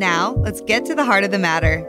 Now, let's get to the heart of the matter.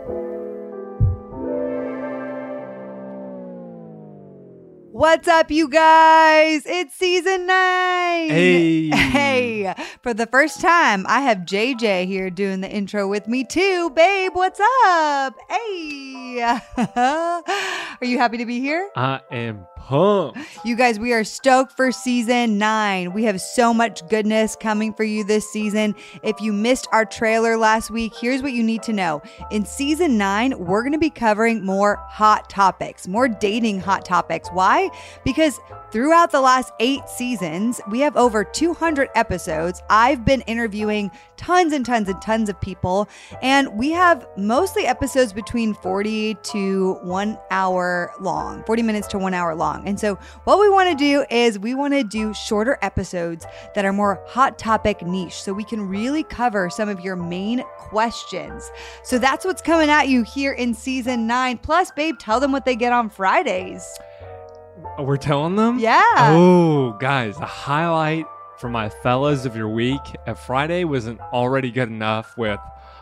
What's up, you guys? It's season nine. Hey. Hey. For the first time, I have JJ here doing the intro with me, too. Babe, what's up? Hey. Are you happy to be here? I am pumped. You guys, we are stoked for season nine. We have so much goodness coming for you this season. If you missed our trailer last week, here's what you need to know. In season nine, we're going to be covering more hot topics, more dating hot topics. Why? Because throughout the last eight seasons, we have over 200 episodes. I've been interviewing tons and tons and tons of people, and we have mostly episodes between 40 to one hour long, 40 minutes to one hour long. And so, what we want to do is we want to do shorter episodes that are more hot topic niche so we can really cover some of your main questions. So, that's what's coming at you here in season nine. Plus, babe, tell them what they get on Fridays. Oh, We're telling them? Yeah. Oh, guys, the highlight for my fellas of your week. If Friday wasn't already good enough with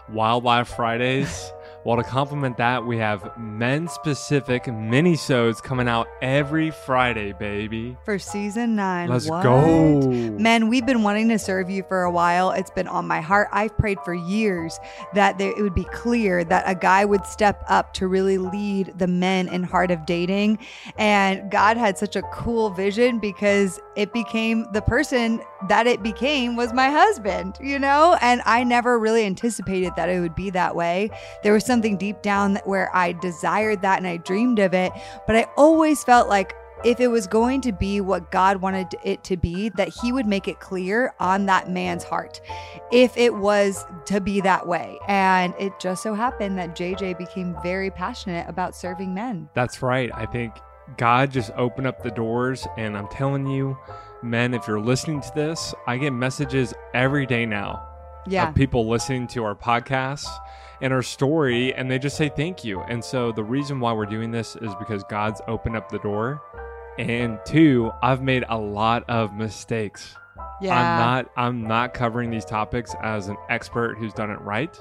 Wildlife Fridays, well, to complement that, we have men specific mini-sodes coming out every Friday, baby. For season nine. Let's What? go. Men, we've been wanting to serve you for a while. It's been on my heart. I've prayed for years that there, it would be clear that a guy would step up to really lead the men in Heart of Dating. And God had such a cool vision because it became the person that it became was my husband, you know? And I never really anticipated that it would be that way. There was something deep down where I desired that and I dreamed of it, but I always felt like if it was going to be what God wanted it to be, that He would make it clear on that man's heart if it was to be that way. And it just so happened that JJ became very passionate about serving men. That's right. I think God just opened up the doors, and I'm telling you, men, if you're listening to this, I get messages every day now Yeah. of people listening to our podcast and our story, and they just say thank you. And so the reason why we're doing this is because God's opened up the door. And two, I've made a lot of mistakes. Yeah. I'm not I'm not covering these topics as an expert who's done it right.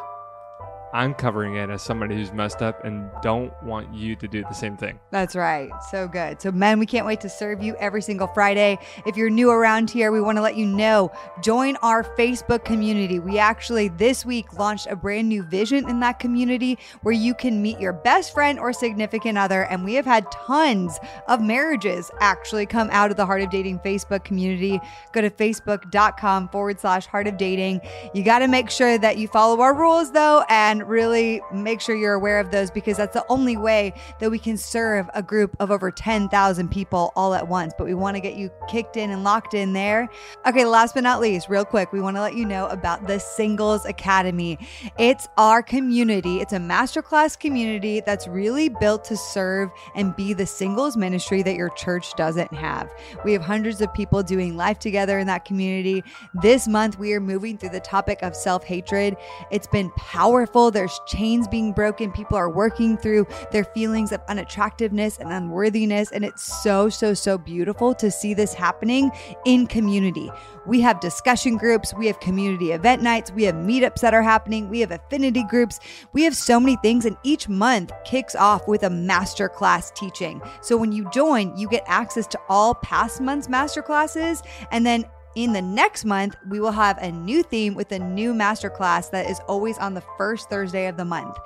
I'm covering it as somebody who's messed up and don't want you to do the same thing. That's right. So good. So, men, we can't wait to serve you every single Friday. If you're new around here, we want to let you know join our Facebook community. We actually this week launched a brand new vision in that community where you can meet your best friend or significant other. And we have had tons of marriages actually come out of the Heart of Dating Facebook community. Go to facebook.com forward slash heart of dating. You got to make sure that you follow our rules though and really make sure you're aware of those because that's the only way that we can serve a group of over 10,000 people all at once. But we want to get you kicked in and locked in there. Okay, last but not least, real quick, we want to let you know about the Singles Academy. It's our community, it's a masterclass community that's really built to serve and be the singles ministry that your church doesn't have. We have hundreds of people doing life together in that community. This month, we are moving through the topic of self hatred. It's been powerful. There's chains being broken. People are working through their feelings of unattractiveness and unworthiness. And it's so, so, so beautiful to see this happening in community. We have discussion groups, we have community event nights, we have meetups that are happening, we have affinity groups, we have so many things. And each month kicks off with a masterclass teaching. So when you join, you get access to all past month's masterclasses. And then in the next month, we will have a new theme with a new masterclass that is always on the first Thursday of the month.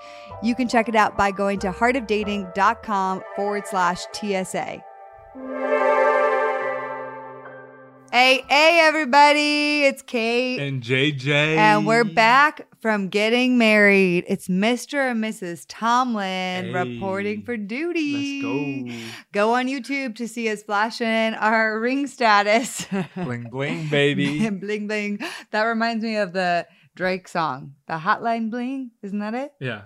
You can check it out by going to heartofdating.com forward slash TSA. Hey, hey, everybody, it's Kait. And JJ. And we're back from getting married. It's Mr. and Mrs. Tomlin Hey. reporting for duty. Let's Go Go on YouTube to see us flashing our ring status. Bling bling, baby. bling bling. That reminds me of the Drake song, the Hotline Bling. Isn't that it? yeah.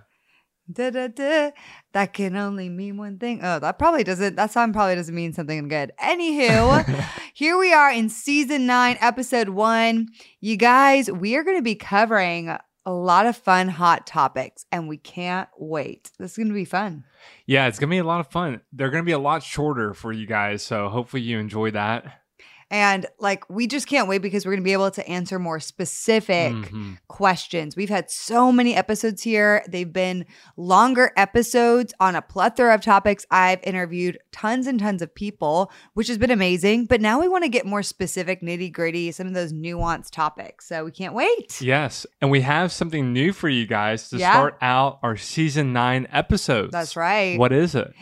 Da, da, da. That can only mean one thing. Oh, that probably doesn't, that song probably doesn't mean something good. Anywho, here we are in season nine, episode one. You guys, we are going to be covering a lot of fun, hot topics, and we can't wait. This is going to be fun. Yeah, it's going to be a lot of fun. They're going to be a lot shorter for you guys. So hopefully you enjoy that. And like, we just can't wait because we're going to be able to answer more specific Mhm. questions. We've had so many episodes here. They've been longer episodes on a plethora of topics. I've interviewed tons and tons of people, which has been amazing. But now we want to get more specific, nitty gritty, some of those nuanced topics. So we can't wait. Yes. And we have something new for you guys to Yeah. start out our season nine episodes. That's right. What is it?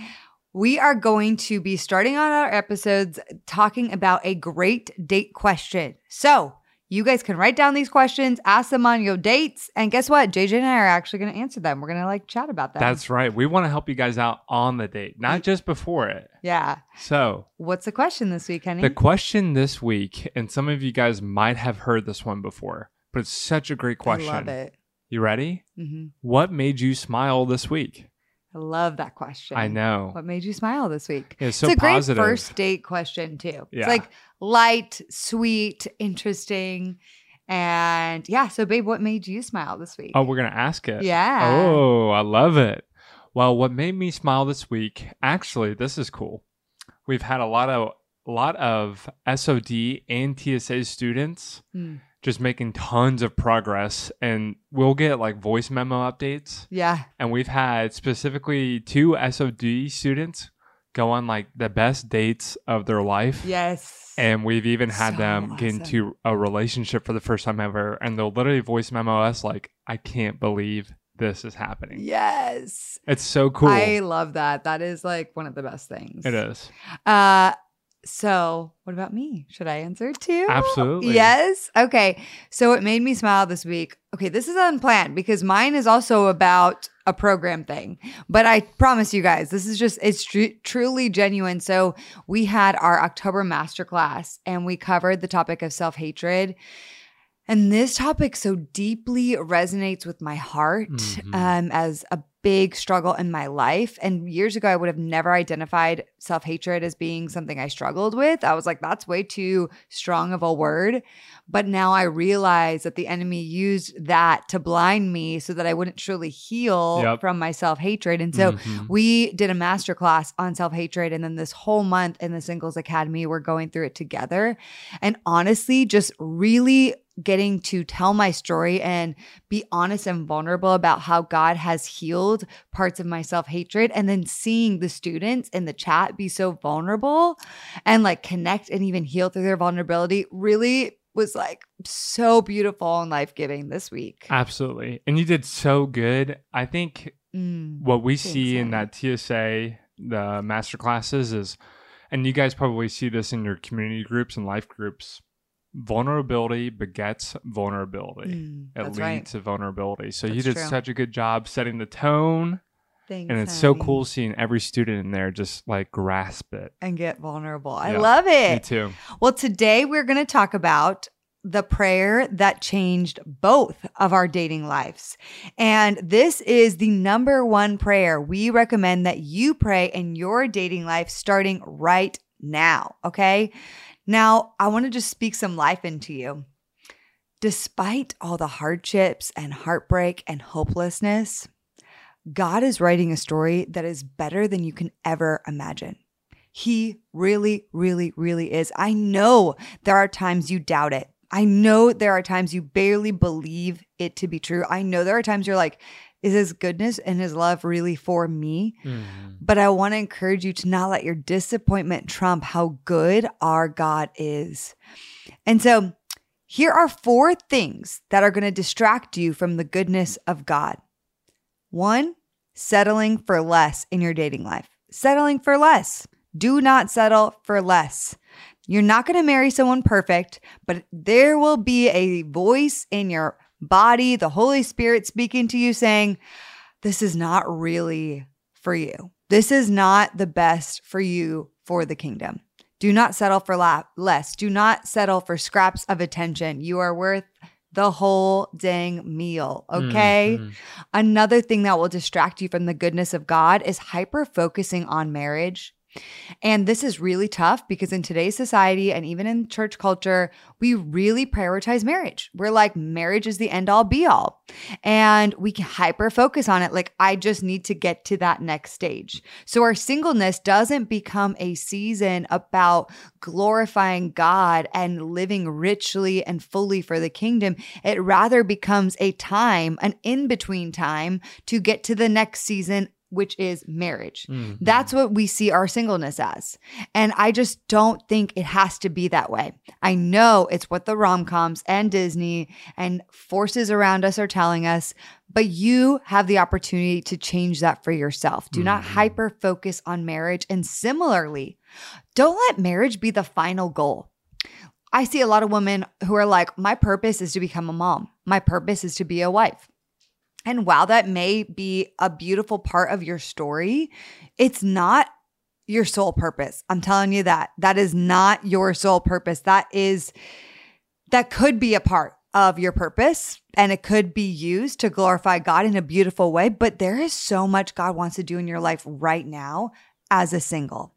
We are going to be starting on our episodes talking about a great date question. So you guys can write down these questions, ask them on your dates, and guess what? JJ and I are actually going to answer them. We're going to like chat about them. That's right. We want to help you guys out on the date, not just before it. yeah. So, What's the question this week, honey? the question this week, and some of you guys might have heard this one before, but it's such a great question. I love it. You ready? hmm What made you smile this week? I love that question. I know. What made you smile this week? It's so it's a great first date question too. Yeah. It's like light, sweet, interesting, and yeah. So, babe, what made you smile this week? Oh, we're going to ask it. yeah. Oh, I love it. Well, what made me smile this week, actually, this is cool. We've had a lot of a lot of SOD and TSA students Mm. Just making tons of progress and we'll get like voice memo updates Yeah. and we've had specifically two SOD students go on like the best dates of their life. Yes. And we've even had So them get into a relationship for the first time ever. And they'll literally voice memo us like, I can't believe this is happening. yes. It's so cool. I love that. That is like one of the best things. it is. Uh so what about me? Should I answer too? Absolutely. Yes. Okay. So it made me smile this week. Okay, this is unplanned because mine is also about a program thing. But I promise you guys, this is just it's tru- truly genuine. So we had our October masterclass and we covered the topic of self-hatred. And this topic so deeply resonates with my heart Mhm. um, as a big struggle in my life. And years ago, I would have never identified self hatred as being something I struggled with. I was like, that's way too strong of a word. But now I realize that the enemy used that to blind me so that I wouldn't truly heal Yep. from my self hatred. And so Mhm. we did a masterclass on self hatred. And then this whole month in the Singles Academy, we're going through it together. And honestly, just really getting to tell my story and be honest and vulnerable about how God has healed parts of my self hatred. And then seeing the students in the chat be so vulnerable and like connect and even heal through their vulnerability really was like so beautiful and life giving this week. Absolutely. And you did so good. I think Mm. what we see in that TSA, the master classes is, and you guys probably see this in your community groups and life groups, vulnerability begets vulnerability. Mm, It leads right. to vulnerability. So you did true. such a good job setting the tone. Thanks, and it's so cool seeing every student in there just like grasp it. And get vulnerable. I Yeah. love it. Me too. Well, today we're going to talk about the prayer that changed both of our dating lives. And this is the number one prayer we recommend that you pray in your dating life starting right now. Okay. Now, I want to just speak some life into you. Despite all the hardships and heartbreak and hopelessness, God is writing a story that is better than you can ever imagine. He really, really, really is. I know there are times you doubt it. I know there are times you barely believe it to be true. I know there are times you're like, is his goodness and his love really for me? Mm. But I want to encourage you to not let your disappointment trump how good our God is. And so here are four things that are going to distract you from the goodness of God. One, settling for less in your dating life. Settling for less. Do not settle for less. You're not going to marry someone perfect, but there will be a voice in your body, the Holy Spirit speaking to you saying, This is not really for you. This is not the best for you for the kingdom. Do not settle for la- less. Do not settle for scraps of attention. You are worth the whole dang meal. Okay. Mhm. Another thing that will distract you from the goodness of God is hyper focusing on marriage. And this is really tough because in today's society and even in church culture, we really prioritize marriage. We're like, marriage is the end all be all. And we hyper focus on it. Like, I just need to get to that next stage. So our singleness doesn't become a season about glorifying God and living richly and fully for the kingdom. It rather becomes a time, an in between time to get to the next season which is marriage. Mhm. That's what we see our singleness as. And I just don't think it has to be that way. I know it's what the rom coms and Disney and forces around us are telling us, but you have the opportunity to change that for yourself. Do not Mhm. hyper focus on marriage. And similarly, don't let marriage be the final goal. I see a lot of women who are like, my purpose is to become a mom, my purpose is to be a wife. And while that may be a beautiful part of your story, it's not your sole purpose. I'm telling you that. That is not your sole purpose. That is, that could be a part of your purpose and it could be used to glorify God in a beautiful way. But there is so much God wants to do in your life right now as a single.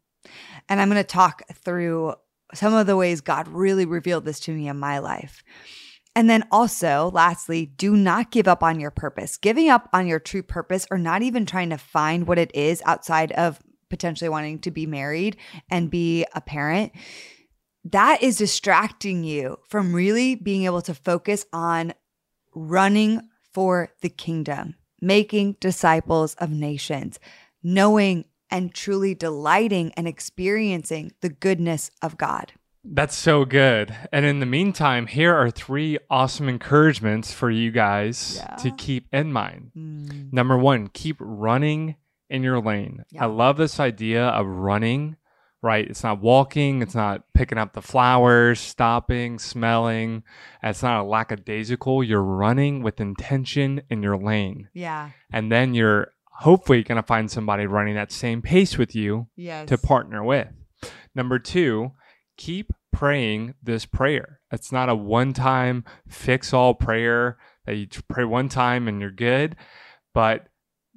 And I'm going to talk through some of the ways God really revealed this to me in my life. And then also, lastly, do not give up on your purpose. Giving up on your true purpose or not even trying to find what it is outside of potentially wanting to be married and be a parent, that is distracting you from really being able to focus on running for the kingdom, making disciples of nations, knowing and truly delighting and experiencing the goodness of God. That's so good. And in the meantime, here are three awesome encouragements for you guys Yeah. to keep in mind. Mm, Number one, keep running in your lane. Yeah. I love this idea of running, right? It's not walking, it's not picking up the flowers, stopping, smelling. It's not a lackadaisical. You're running with intention in your lane. Yeah. And then you're hopefully going to find somebody running that same pace with you Yes. to partner with. Number two, keep praying this prayer. It's not a one time fix all prayer that you pray one time and you're good, but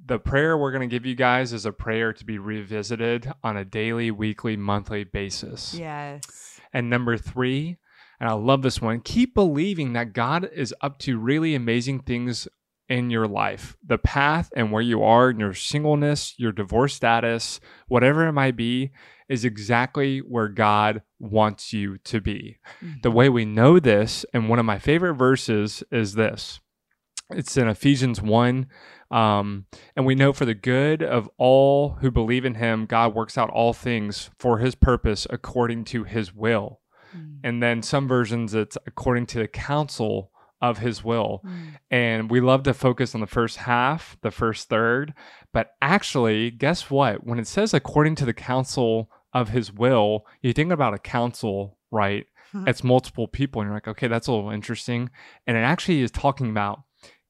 the prayer we're going to give you guys is a prayer to be revisited on a daily, weekly, monthly basis. Yes. And number three, and I love this one, keep believing that God is up to really amazing things in your life. The path and where you are in your singleness, your divorce status, whatever it might be, is exactly where God wants you to be. The way we know this, and one of my favorite verses is this it's in Ephesians 1. Um, and we know for the good of all who believe in him, God works out all things for his purpose according to his will. Mm. And then some versions, it's according to the counsel of his will. Mm. And we love to focus on the first half, the first third. But actually, guess what? When it says according to the counsel of his will, you think about a council, right? Hmm. It's multiple people. And you're like, okay, that's a little interesting. And it actually is talking about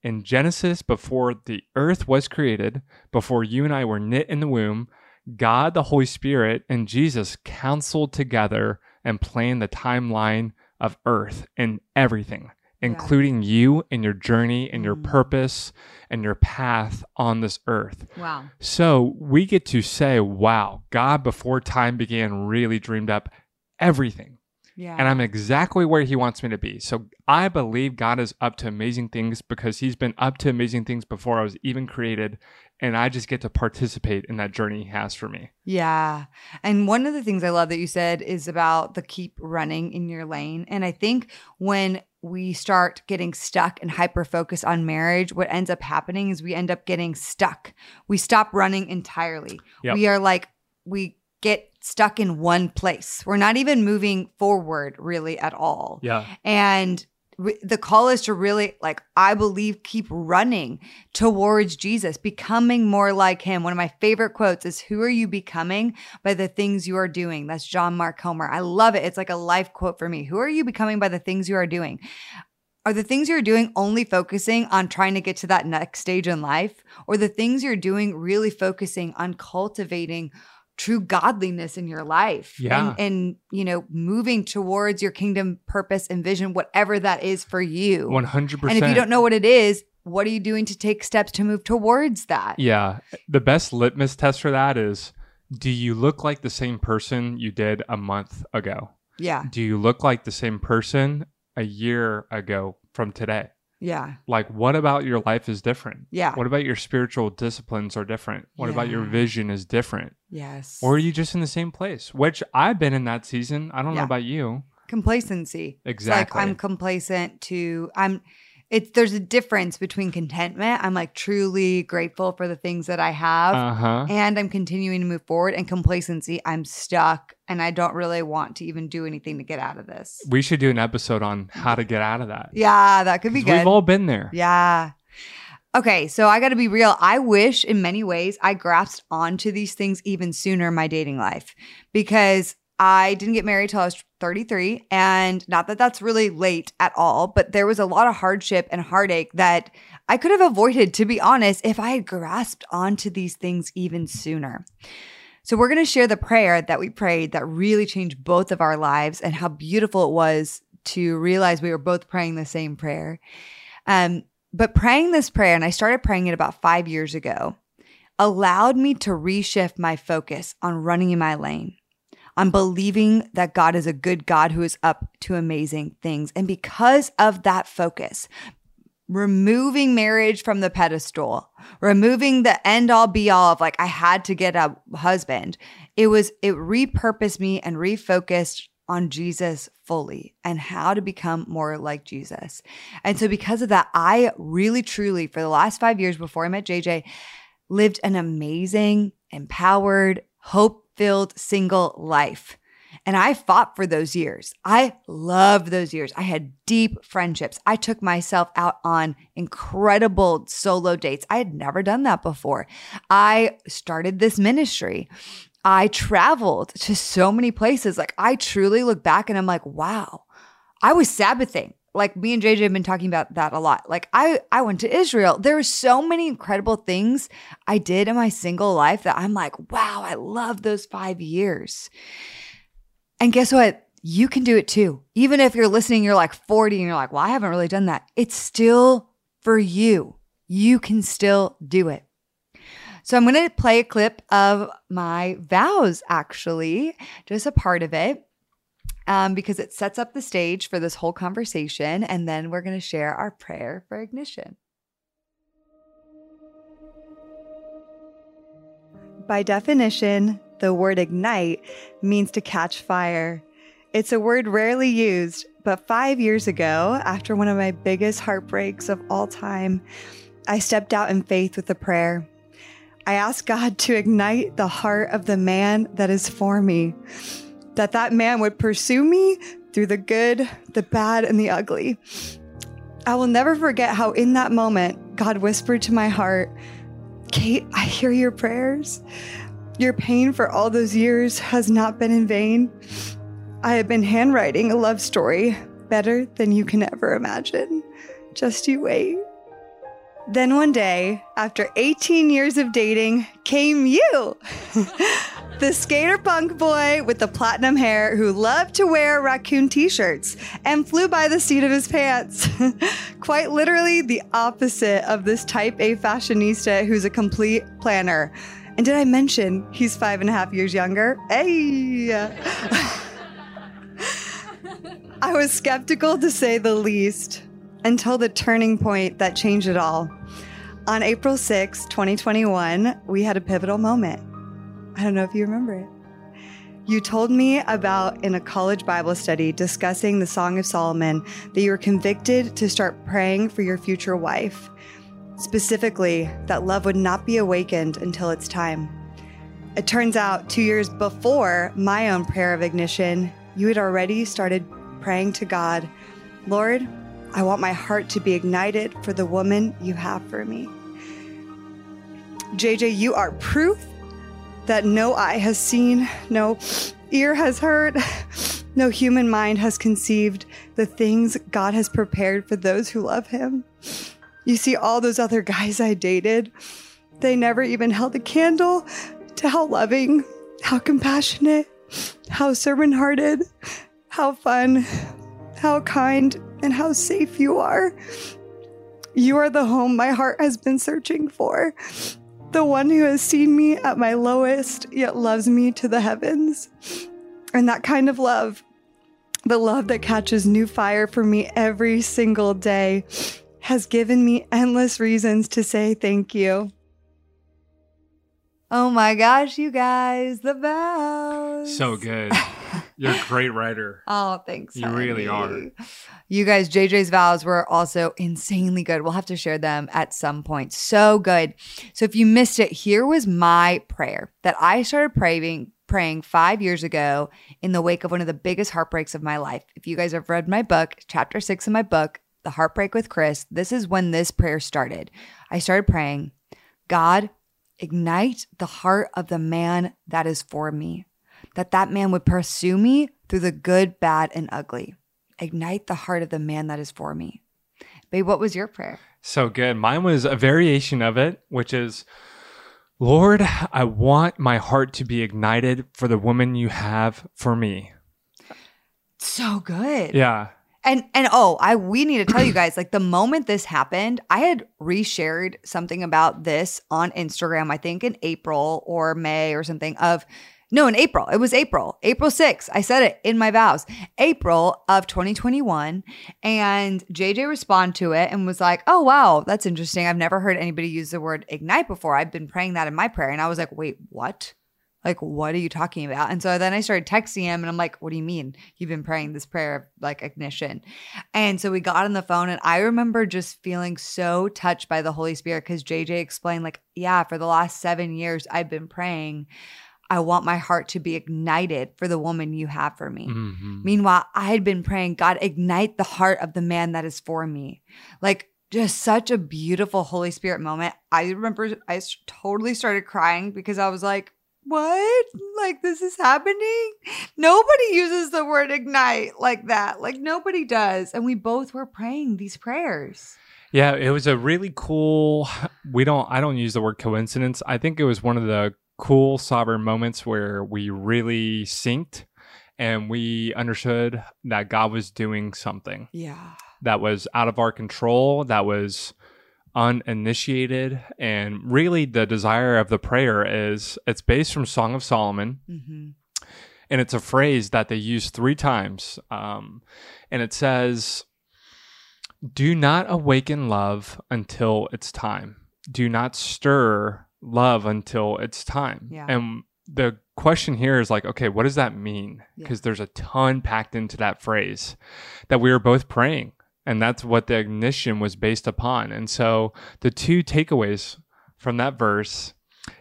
in Genesis, before the earth was created, before you and I were knit in the womb, God, the Holy Spirit, and Jesus counseled together and planned the timeline of earth and everything, Yeah. including you and your journey and your Mm. purpose and your path on this earth. Wow. So we get to say, wow, God before time began really dreamed up everything. Yeah. And I'm exactly where he wants me to be. So I believe God is up to amazing things because he's been up to amazing things before I was even created. And I just get to participate in that journey he has for me. Yeah. And one of the things I love that you said is about the keep running in your lane. And I think when we start getting stuck and hyper focused on marriage, what ends up happening is we end up getting stuck. We stop running entirely. Yep. We are like, we get stuck in one place. We're not even moving forward really at all. Yeah. And the call is to really, like, I believe, keep running towards Jesus, becoming more like him. One of my favorite quotes is, Who are you becoming by the things you are doing? That's John Mark Comer. I love it. It's like a life quote for me. Who are you becoming by the things you are doing? Are the things you're doing only focusing on trying to get to that next stage in life? Or the things you're doing really focusing on cultivating true godliness in your life. Yeah. And, and, you know, moving towards your kingdom purpose and vision, whatever that is for you. 100%. And if you don't know what it is, what are you doing to take steps to move towards that? Yeah. The best litmus test for that is do you look like the same person you did a month ago? Yeah. Do you look like the same person a year ago from today? Yeah. Like, what about your life is different? Yeah. What about your spiritual disciplines are different? What about your vision is different? Yes. Or are you just in the same place? Which I've been in that season. I don't Yeah. know about you. complacency. Exactly. Like I'm complacent to I'm it's there's a difference between contentment. I'm like truly grateful for the things that I have Uh huh. and I'm continuing to move forward and complacency. I'm stuck and I don't really want to even do anything to get out of this. We should do an episode on how to get out of that. Yeah, that could be good. We've all been there. Yeah. Okay, so I got to be real. I wish in many ways I grasped onto these things even sooner in my dating life because I didn't get married till I was 33. And not that that's really late at all, but there was a lot of hardship and heartache that I could have avoided, to be honest, if I had grasped onto these things even sooner. So, we're going to share the prayer that we prayed that really changed both of our lives and how beautiful it was to realize we were both praying the same prayer. Um, but praying this prayer, and I started praying it about five years ago, allowed me to reshift my focus on running in my lane, on believing that God is a good God who is up to amazing things. And because of that focus, removing marriage from the pedestal, removing the end all be all of like, I had to get a husband, it was, it repurposed me and refocused on Jesus fully and how to become more like Jesus. And so, because of that, I really, truly, for the last five years before I met JJ, lived an amazing, empowered, hope filled single life. And I fought for those years. I loved those years. I had deep friendships. I took myself out on incredible solo dates. I had never done that before. I started this ministry. I traveled to so many places. Like, I truly look back and I'm like, wow, I was Sabbathing. Like me and JJ have been talking about that a lot. Like I I went to Israel. There were so many incredible things I did in my single life that I'm like, wow, I love those 5 years. And guess what? You can do it too. Even if you're listening, you're like 40 and you're like, well, I haven't really done that. It's still for you. You can still do it. So I'm going to play a clip of my vows, actually, just a part of it, um, because it sets up the stage for this whole conversation. And then we're going to share our prayer for ignition. By definition, the word ignite means to catch fire. It's a word rarely used, but five years ago, after one of my biggest heartbreaks of all time, I stepped out in faith with a prayer. I asked God to ignite the heart of the man that is for me, that that man would pursue me through the good, the bad, and the ugly. I will never forget how, in that moment, God whispered to my heart, Kait, I hear your prayers. Your pain for all those years has not been in vain. I have been handwriting a love story better than you can ever imagine. Just you wait. Then one day, after 18 years of dating, came you. the skater punk boy with the platinum hair who loved to wear raccoon t shirts and flew by the seat of his pants. Quite literally the opposite of this type A fashionista who's a complete planner. And did I mention he's five and a half years younger? Hey! I was skeptical to say the least until the turning point that changed it all. On April 6, 2021, we had a pivotal moment. I don't know if you remember it. You told me about in a college Bible study discussing the Song of Solomon that you were convicted to start praying for your future wife. Specifically, that love would not be awakened until it's time. It turns out two years before my own prayer of ignition, you had already started praying to God, Lord, I want my heart to be ignited for the woman you have for me. JJ, you are proof that no eye has seen, no ear has heard, no human mind has conceived the things God has prepared for those who love him. You see, all those other guys I dated, they never even held a candle to how loving how compassionate, how servant hearted, how fun, how kind, and how safe you are. You are the home my heart has been searching for, the one who has seen me at my lowest, yet loves me to the heavens. And that kind of love, the love that catches new fire for me every single day, has given me endless reasons to say thank you. Oh my gosh, you guys, the vows. So good. You're a great writer. Oh, thanks. You really are. You guys, JJ's vows were also insanely good. We'll have to share them at some point. So good. So if you missed it, here was my prayer that I started praying praying 5 years ago in the wake of one of the biggest heartbreaks of my life. If you guys have read my book, chapter 6 in my book, The Heartbreak with Chris, this is when this prayer started. I started praying, God, ignite the heart of the man that is for me that that man would pursue me through the good, bad, and ugly. Ignite the heart of the man that is for me. Babe, what was your prayer? So good. Mine was a variation of it, which is Lord, I want my heart to be ignited for the woman you have for me. So good. Yeah. And and oh, I we need to tell you guys like the moment this happened, I had reshared something about this on Instagram, I think in April or May or something of no, in April. It was April, April 6th. I said it in my vows, April of 2021. And JJ responded to it and was like, oh, wow, that's interesting. I've never heard anybody use the word ignite before. I've been praying that in my prayer. And I was like, wait, what? Like, what are you talking about? And so then I started texting him and I'm like, what do you mean? You've been praying this prayer of like ignition. And so we got on the phone and I remember just feeling so touched by the Holy Spirit because JJ explained, like, yeah, for the last seven years, I've been praying I want my heart to be ignited for the woman you have for me. Mm-hmm. Meanwhile, I had been praying, God, ignite the heart of the man that is for me. Like, just such a beautiful Holy Spirit moment. I remember I totally started crying because I was like, what? Like, this is happening? Nobody uses the word ignite like that. Like, nobody does. And we both were praying these prayers. Yeah, it was a really cool. We don't, I don't use the word coincidence. I think it was one of the cool, sovereign moments where we really synced and we understood that God was doing something. Yeah. That was out of our control, that was uninitiated. And really, the desire of the prayer is it's based from Song of Solomon. Mm-hmm. And it's a phrase that they use three times. Um, and it says, Do not awaken love until it's time. Do not stir love until it's time. Yeah. And the question here is like, okay, what does that mean? Because yeah. there's a ton packed into that phrase that we are both praying. And that's what the ignition was based upon. And so the two takeaways from that verse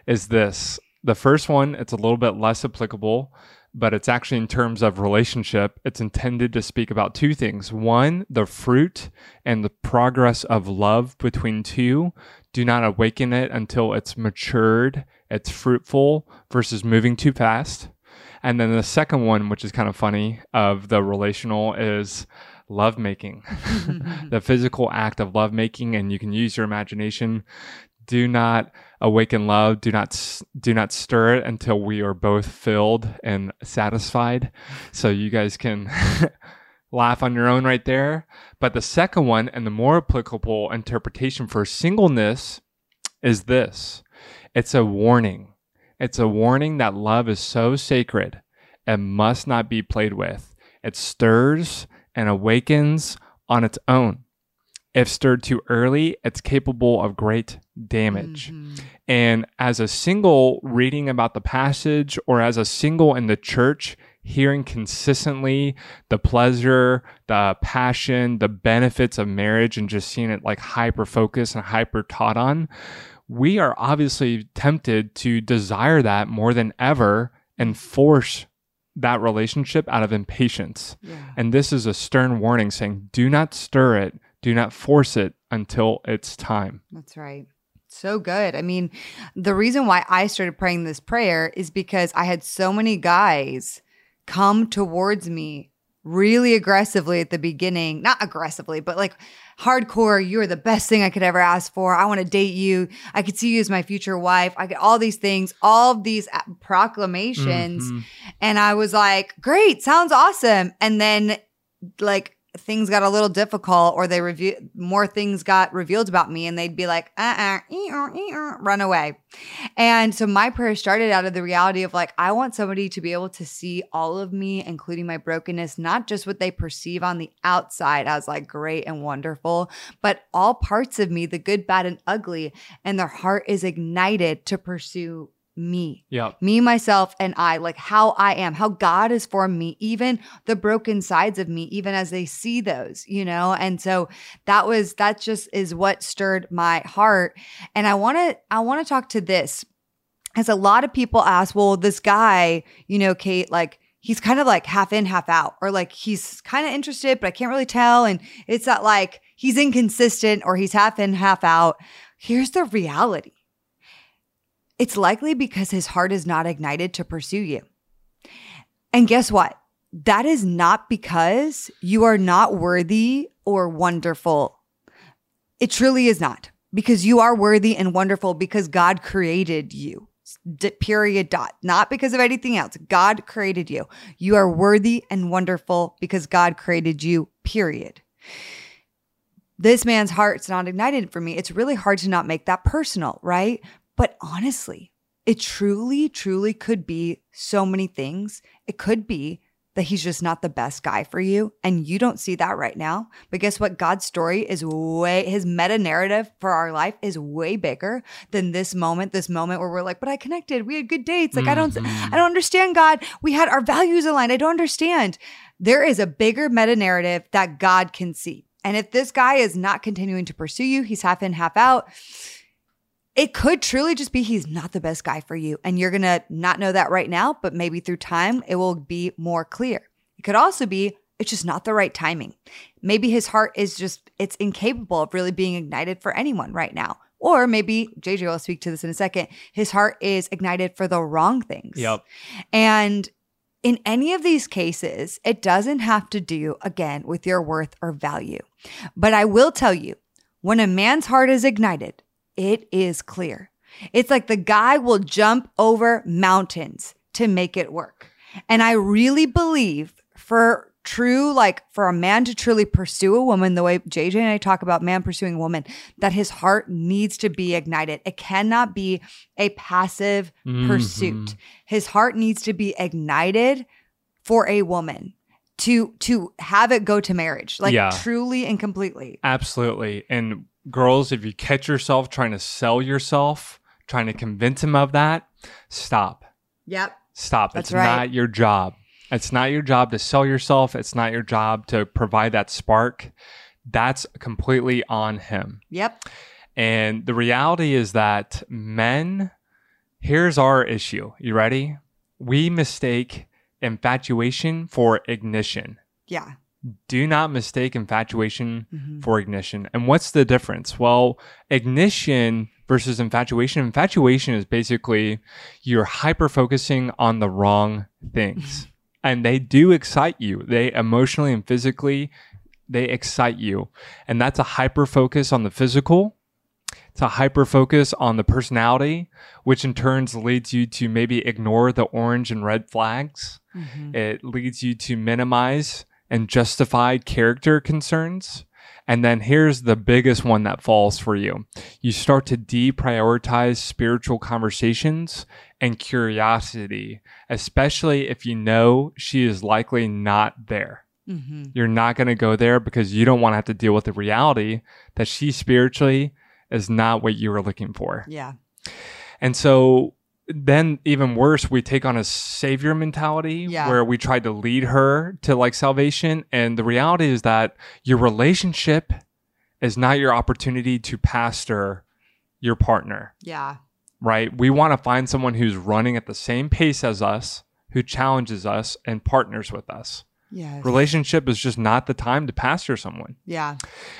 is this. The first one, it's a little bit less applicable, but it's actually in terms of relationship. It's intended to speak about two things. One, the fruit and the progress of love between two do not awaken it until it's matured, it's fruitful versus moving too fast. And then the second one, which is kind of funny, of the relational is love making, the physical act of love making, and you can use your imagination. Do not awaken love. Do not do not stir it until we are both filled and satisfied. So you guys can laugh on your own right there. But the second one, and the more applicable interpretation for singleness, is this it's a warning. It's a warning that love is so sacred and must not be played with. It stirs and awakens on its own. If stirred too early, it's capable of great damage. Mm-hmm. And as a single reading about the passage or as a single in the church, hearing consistently the pleasure, the passion, the benefits of marriage, and just seeing it like hyper focused and hyper taught on, we are obviously tempted to desire that more than ever and force that relationship out of impatience. Yeah. And this is a stern warning saying, do not stir it, do not force it until it's time. That's right. So good. I mean, the reason why I started praying this prayer is because I had so many guys come towards me really aggressively at the beginning, not aggressively, but like hardcore, you're the best thing I could ever ask for. I want to date you. I could see you as my future wife. I get all these things, all of these proclamations. Mhm. And I was like, great, sounds awesome. And then like things got a little difficult or they review more things got revealed about me and they'd be like, uh-uh, ee-uh, ee-uh, run away. And so my prayer started out of the reality of like, I want somebody to be able to see all of me, including my brokenness, not just what they perceive on the outside as like great and wonderful, but all parts of me, the good, bad, and ugly. And their heart is ignited to pursue me Yeah. me, myself, and I, like how I am, how God has formed me, even the broken sides of me, even as they see those, you know? And so that was, that just is what stirred my heart. And I want to, I want to talk to this as a lot of people ask, well, this guy, you know, Kait, like, he's kind of like half in, half out, or like he's kind of interested, but I can't really tell. And it's that like he's inconsistent or he's half in, half out. Here's the reality it's likely because his heart is not ignited to pursue you. And guess what? That is not because you are not worthy or wonderful. It truly is not because you are worthy and wonderful because God created you. Period dot not because of anything else god created you you are worthy and wonderful because god created you period this man's heart's not ignited for me it's really hard to not make that personal right but honestly it truly truly could be so many things. It could be that he's just not the best guy for you and you don't see that right now. But guess what? God's story is way his meta narrative for our life is way bigger than this moment this moment where we're like but i connected. We had good dates. Like i don't i mm-hmm. don't understand god. We had our values aligned. I don't understand. There is a bigger meta narrative that god can see. And if this guy is not continuing to pursue you he's half in half out it could truly just be he's not the best guy for you. And you're going to not know that right now, but maybe through time, it will be more clear. It could also be it's just not the right timing. Maybe his heart is just, it's incapable of really being ignited for anyone right now. Or maybe, JJ will speak to this in a second, his heart is ignited for the wrong things. Yep. And in any of these cases, it doesn't have to do, again, with your worth or value. But I will tell you, when a man's heart is ignited, it is clear. It's like the guy will jump over mountains to make it work. And I really believe for true, like for a man to truly pursue a woman, the way JJ and I talk about man pursuing a woman, that his heart needs to be ignited. It cannot be a passive pursuit. Mhm. His heart needs to be ignited for a woman to to have it go to marriage, like Yeah. truly and completely. Absolutely. And girls, if you catch yourself trying to sell yourself, trying to convince him of that, stop. Yep. Stop. That's it's right. not your job. It's not your job to sell yourself. It's not your job to provide that spark. That's completely on him. Yep. And the reality is that men, here's our issue. You ready? We mistake infatuation for ignition. Yeah. Do not mistake infatuation Mhm. for ignition. And what's the difference? Well, ignition versus infatuation. Infatuation is basically you're hyper focusing on the wrong things. and they do excite you. They emotionally and physically they excite you. And that's a hyper focus on the physical. It's a hyper focus on the personality, which in turns leads you to maybe ignore the orange and red flags. Mhm. It leads you to minimize and justified character concerns. And then here's the biggest one that falls for you. You start to deprioritize spiritual conversations and curiosity, especially if you know she is likely not there. Mhm. You're not going to go there because you don't want to have to deal with the reality that she spiritually is not what you were looking for. Yeah. And so then even worse, we take on a savior mentality Yeah. where we try to lead her to like salvation. And the reality is that your relationship is not your opportunity to pastor your partner, Yeah. right? We want to find someone who's running at the same pace as us, who challenges us and partners with us. Yes. Relationship is just not the time to pastor someone. Yeah.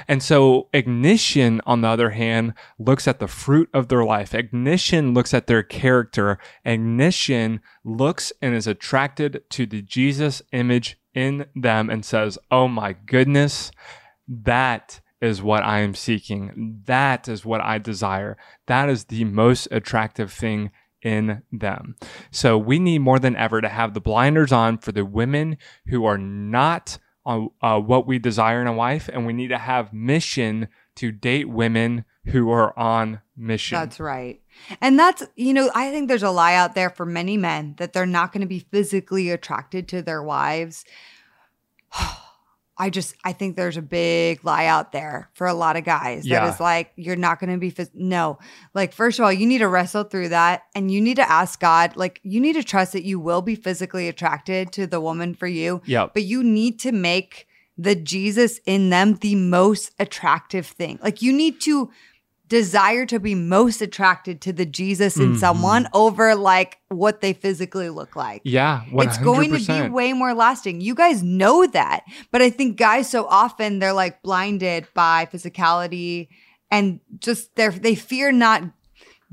And so ignition, on the other hand, looks at the fruit of their life. Ignition looks at their character. Ignition looks and is attracted to the Jesus image in them and says, Oh my goodness, that is what I am seeking. That is what I desire. That is the most attractive thing in them. So we need more than ever to have the blinders on for the women who are not on uh, what we desire in a wife, and we need to have mission to date women who are on mission. That's right. And that's, you know, I think there's a lie out there for many men that they're not going to be physically attracted to their wives. I just I think there's a big lie out there for a lot of guys Yeah. that is like you're not going to be phys- no. Like first of all, you need to wrestle through that and you need to ask God like you need to trust that you will be physically attracted to the woman for you, Yeah. but you need to make the Jesus in them the most attractive thing. Like you need to desire to be most attracted to the Jesus in Mhm. someone over like what they physically look like. Yeah, 100%. It's going to be way more lasting. You guys know that. But I think guys so often they're like blinded by physicality and just they're they fear not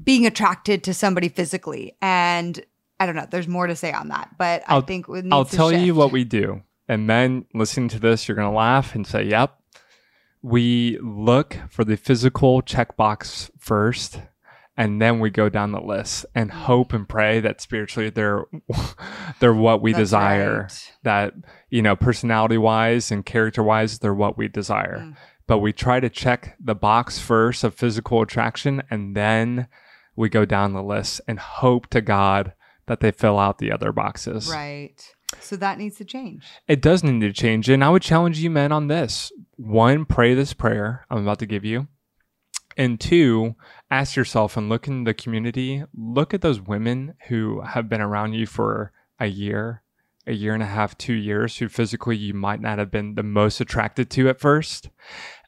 being attracted to somebody physically. And I don't know, there's more to say on that. But I I'll- think it needs I'll tell you what we do. And men listening to this, you're going to laugh and say, yep. We look for the physical checkbox first, and then we go down the list and hope and pray that spiritually they're they're what we That's desire. right. That you know, personality wise and character wise, they're what we desire. Mm. But we try to check the box first of physical attraction, and then we go down the list and hope to God that they fill out the other boxes. Right. So that needs to change. It does need to change. And I would challenge you men on this. One, pray this prayer I'm about to give you. And two, ask yourself and look in the community, look at those women who have been around you for a year, a year and a half, two years, who physically you might not have been the most attracted to at first.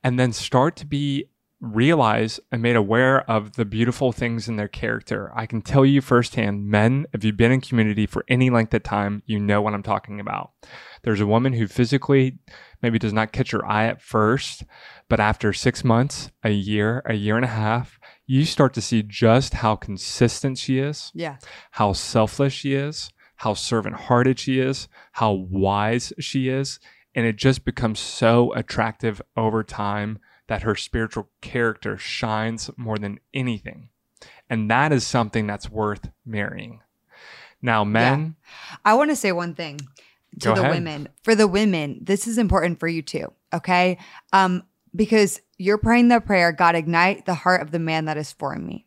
And then start to be realize and made aware of the beautiful things in their character. I can tell you firsthand, men, if you've been in community for any length of time, you know what I'm talking about. There's a woman who physically maybe does not catch your eye at first, but after six months, a year, a year and a half, you start to see just how consistent she is, Yeah. how selfless she is, how servant hearted she is, how wise she is. And it just becomes so attractive over time that her spiritual character shines more than anything. And that is something that's worth marrying. Now, men, I want to say one thing to Go the ahead. women. For the women, this is important for you too. Okay. Um, because you're praying the prayer, God ignite the heart of the man that is for me.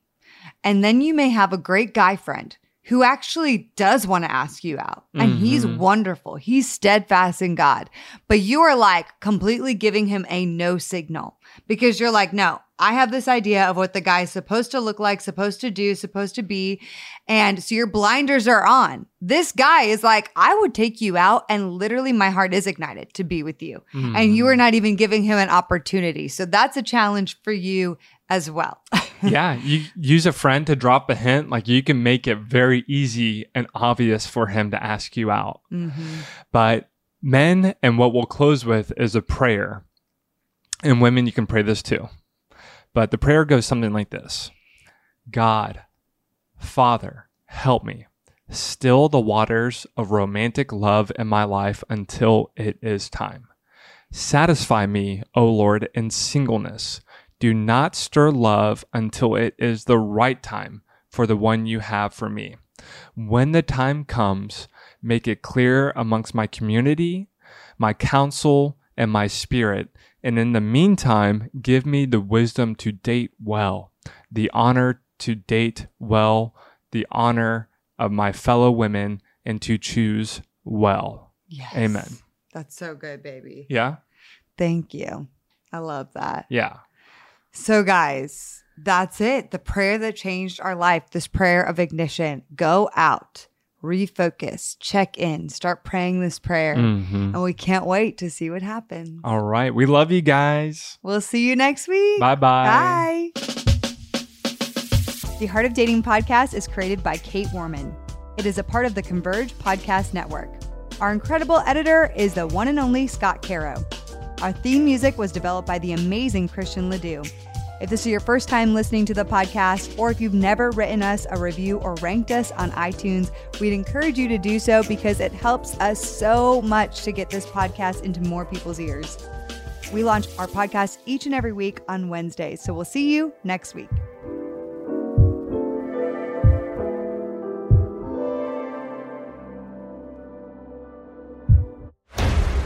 And then you may have a great guy friend who actually does want to ask you out. And he's Mhm. wonderful. He's steadfast in God. But you are like completely giving him a no signal because you're like, no, I have this idea of what the guy's supposed to look like, supposed to do, supposed to be. And so your blinders are on. This guy is like, I would take you out, and literally my heart is ignited to be with you. And you are not even giving him an opportunity. So that's a challenge for you as well. yeah, you use a friend to drop a hint. Like you can make it very easy and obvious for him to ask you out. Mhm. But men, and what we'll close with is a prayer. And women, you can pray this too. But the prayer goes something like this God, Father, help me. Still the waters of romantic love in my life until it is time. Satisfy me, O Lord, in singleness. Do not stir love until it is the right time for the one you have for me. When the time comes, make it clear amongst my community, my counsel, and my spirit. And in the meantime, give me the wisdom to date well, the honor to date well, the honor of my fellow women, and to choose well. Yes. Amen. That's so good, baby. Yeah? Thank you. I love that. Yeah. So, guys, that's it. The prayer that changed our life, this prayer of ignition. Go out, refocus, check in, start praying this prayer. Mhm. And we can't wait to see what happens. All right. We love you guys. We'll see you next week. Bye bye. Bye. The Heart of Dating podcast is created by Kait Warman. It is a part of the Converge Podcast Network. Our incredible editor is the one and only Scott Caro. Our theme music was developed by the amazing Christian Ledoux. If this is your first time listening to the podcast, or if you've never written us a review or ranked us on iTunes, we'd encourage you to do so because it helps us so much to get this podcast into more people's ears. We launch our podcast each and every week on Wednesdays, so we'll see you next week.